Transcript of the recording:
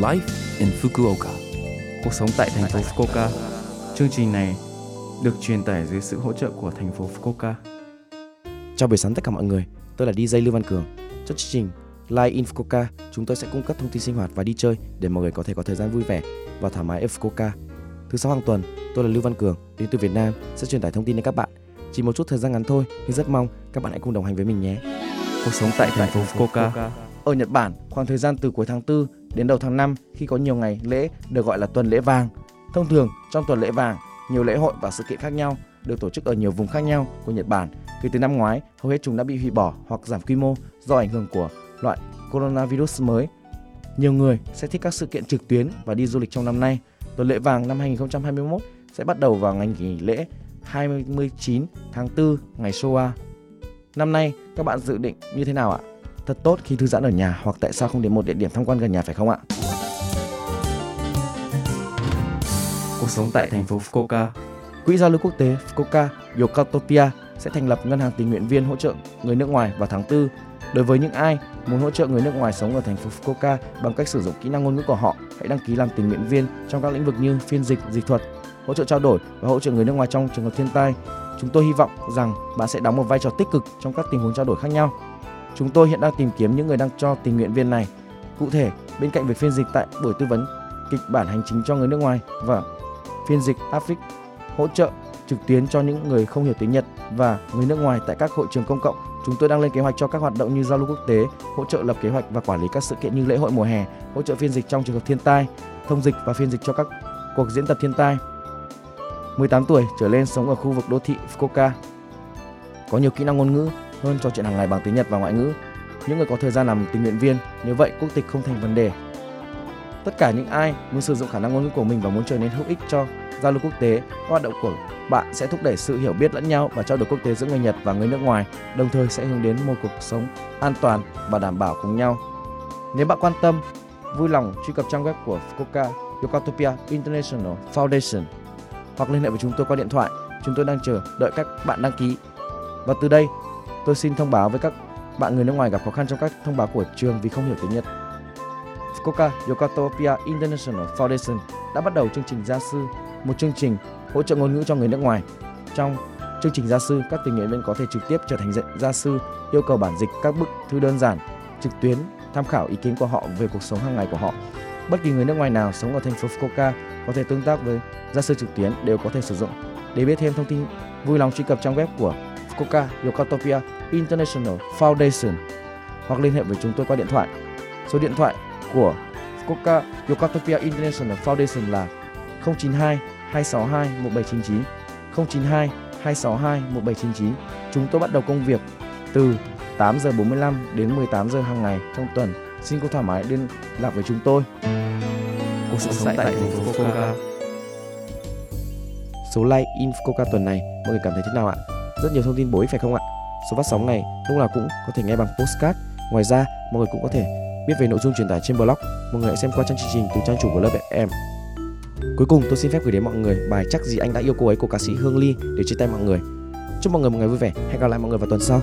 Life in Fukuoka. Cuộc sống tại thành phố Fukuoka. Chương trình này được truyền tải dưới sự hỗ trợ của thành phố Fukuoka. Chào buổi sáng tất cả mọi người, tôi là DJ Lưu Văn Cường. Trong chương trình Live in Fukuoka, chúng tôi sẽ cung cấp thông tin sinh hoạt và đi chơi để mọi người có thể có thời gian vui vẻ và thoải mái ở Fukuoka. Thứ sáu hàng tuần, tôi là Lưu Văn Cường, đến từ Việt Nam sẽ truyền tải thông tin đến các bạn. Chỉ một chút thời gian ngắn thôi, nhưng rất mong các bạn hãy cùng đồng hành với mình nhé. Cuộc sống tại thành phố Fukuoka. Ở Nhật Bản, khoảng thời gian từ cuối tháng 4 đến đầu tháng 5 khi có nhiều ngày lễ được gọi là tuần lễ vàng. Thông thường, trong tuần lễ vàng, nhiều lễ hội và sự kiện khác nhau được tổ chức ở nhiều vùng khác nhau của Nhật Bản. Kể từ năm ngoái, hầu hết chúng đã bị hủy bỏ hoặc giảm quy mô do ảnh hưởng của loại coronavirus mới. Nhiều người sẽ thích các sự kiện trực tuyến và đi du lịch trong năm nay. Tuần lễ vàng năm 2021 sẽ bắt đầu vào ngày nghỉ lễ 29 tháng 4 ngày Showa. Năm nay các bạn dự định như thế nào ạ? Thật tốt khi thư giãn ở nhà hoặc tại sao không đến một địa điểm tham quan gần nhà phải không ạ? Cuộc sống tại thành phố Fukuoka Quỹ giao lưu quốc tế Fukuoka Yokatopia sẽ thành lập ngân hàng tình nguyện viên hỗ trợ người nước ngoài vào tháng 4. Đối với những ai muốn hỗ trợ người nước ngoài sống ở thành phố Fukuoka bằng cách sử dụng kỹ năng ngôn ngữ của họ, hãy đăng ký làm tình nguyện viên trong các lĩnh vực như phiên dịch, dịch thuật, hỗ trợ trao đổi và hỗ trợ người nước ngoài trong trường hợp thiên tai. Chúng tôi hy vọng rằng bạn sẽ đóng một vai trò tích cực trong các tình huống trao đổi khác nhau. Chúng tôi hiện đang tìm kiếm những người đang cho tình nguyện viên này. Cụ thể, bên cạnh việc phiên dịch tại buổi tư vấn kịch bản hành chính cho người nước ngoài và phiên dịch Afric hỗ trợ trực tuyến cho những người không hiểu tiếng Nhật và người nước ngoài tại các hội trường công cộng. Chúng tôi đang lên kế hoạch cho các hoạt động như giao lưu quốc tế, hỗ trợ lập kế hoạch và quản lý các sự kiện như lễ hội mùa hè, hỗ trợ phiên dịch trong trường hợp thiên tai, thông dịch và phiên dịch cho các cuộc diễn tập thiên tai. 18 tuổi trở lên sống ở khu vực đô thị Fukuoka. Có nhiều kỹ năng ngôn ngữ hơn trò chuyện hàng ngày bằng tiếng Nhật và ngoại ngữ. Những người có thời gian làm tình nguyện viên, như vậy quốc tịch không thành vấn đề. Tất cả những ai muốn sử dụng khả năng ngôn ngữ của mình và muốn trở nên hữu ích cho giao lưu quốc tế, hoạt động của bạn sẽ thúc đẩy sự hiểu biết lẫn nhau và trao đổi quốc tế giữa người Nhật và người nước ngoài, đồng thời sẽ hướng đến một cuộc sống an toàn và đảm bảo cùng nhau. Nếu bạn quan tâm, vui lòng truy cập trang web của Fukuoka YOKOTOPIA International Foundation hoặc liên hệ với chúng tôi qua điện thoại. Chúng tôi đang chờ đợi các bạn đăng ký. Và từ đây, tôi xin thông báo với các bạn người nước ngoài gặp khó khăn trong các thông báo của trường vì không hiểu tiếng Nhật. Fukuoka Yokotopia International Foundation đã bắt đầu chương trình gia sư, một chương trình hỗ trợ ngôn ngữ cho người nước ngoài. Trong chương trình gia sư, các tình nguyện viên có thể trực tiếp trở thành gia sư, yêu cầu bản dịch các bức thư đơn giản, trực tuyến, tham khảo ý kiến của họ về cuộc sống hàng ngày của họ. Bất kỳ người nước ngoài nào sống ở thành phố Fukuoka có thể tương tác với gia sư trực tuyến đều có thể sử dụng. Để biết thêm thông tin, vui lòng truy cập trang web của Fukuoka Yokatopia International Foundation hoặc liên hệ với chúng tôi qua điện thoại. Số điện thoại của Fukuoka Yokatopia International Foundation là 092 262 1799 092 262 1799. Chúng tôi bắt đầu công việc từ 8 giờ 45 đến 18 giờ hàng ngày trong tuần. Xin cô thoải mái liên lạc với chúng tôi. Cuộc sống tại thành phố Fukuoka. Số like in tuần này mọi người cảm thấy thế nào ạ? Rất nhiều thông tin bổ ích phải không ạ? Số phát sóng này lúc nào cũng có thể nghe bằng postcard. Ngoài ra, mọi người cũng có thể biết về nội dung truyền tải trên blog. Mọi người hãy xem qua trang chương trình từ trang chủ của lớp em. Cuối cùng tôi xin phép gửi đến mọi người bài chắc gì anh đã yêu cô ấy của ca sĩ Hương Ly để chia tay mọi người. Chúc mọi người một ngày vui vẻ. Hẹn gặp lại mọi người vào tuần sau.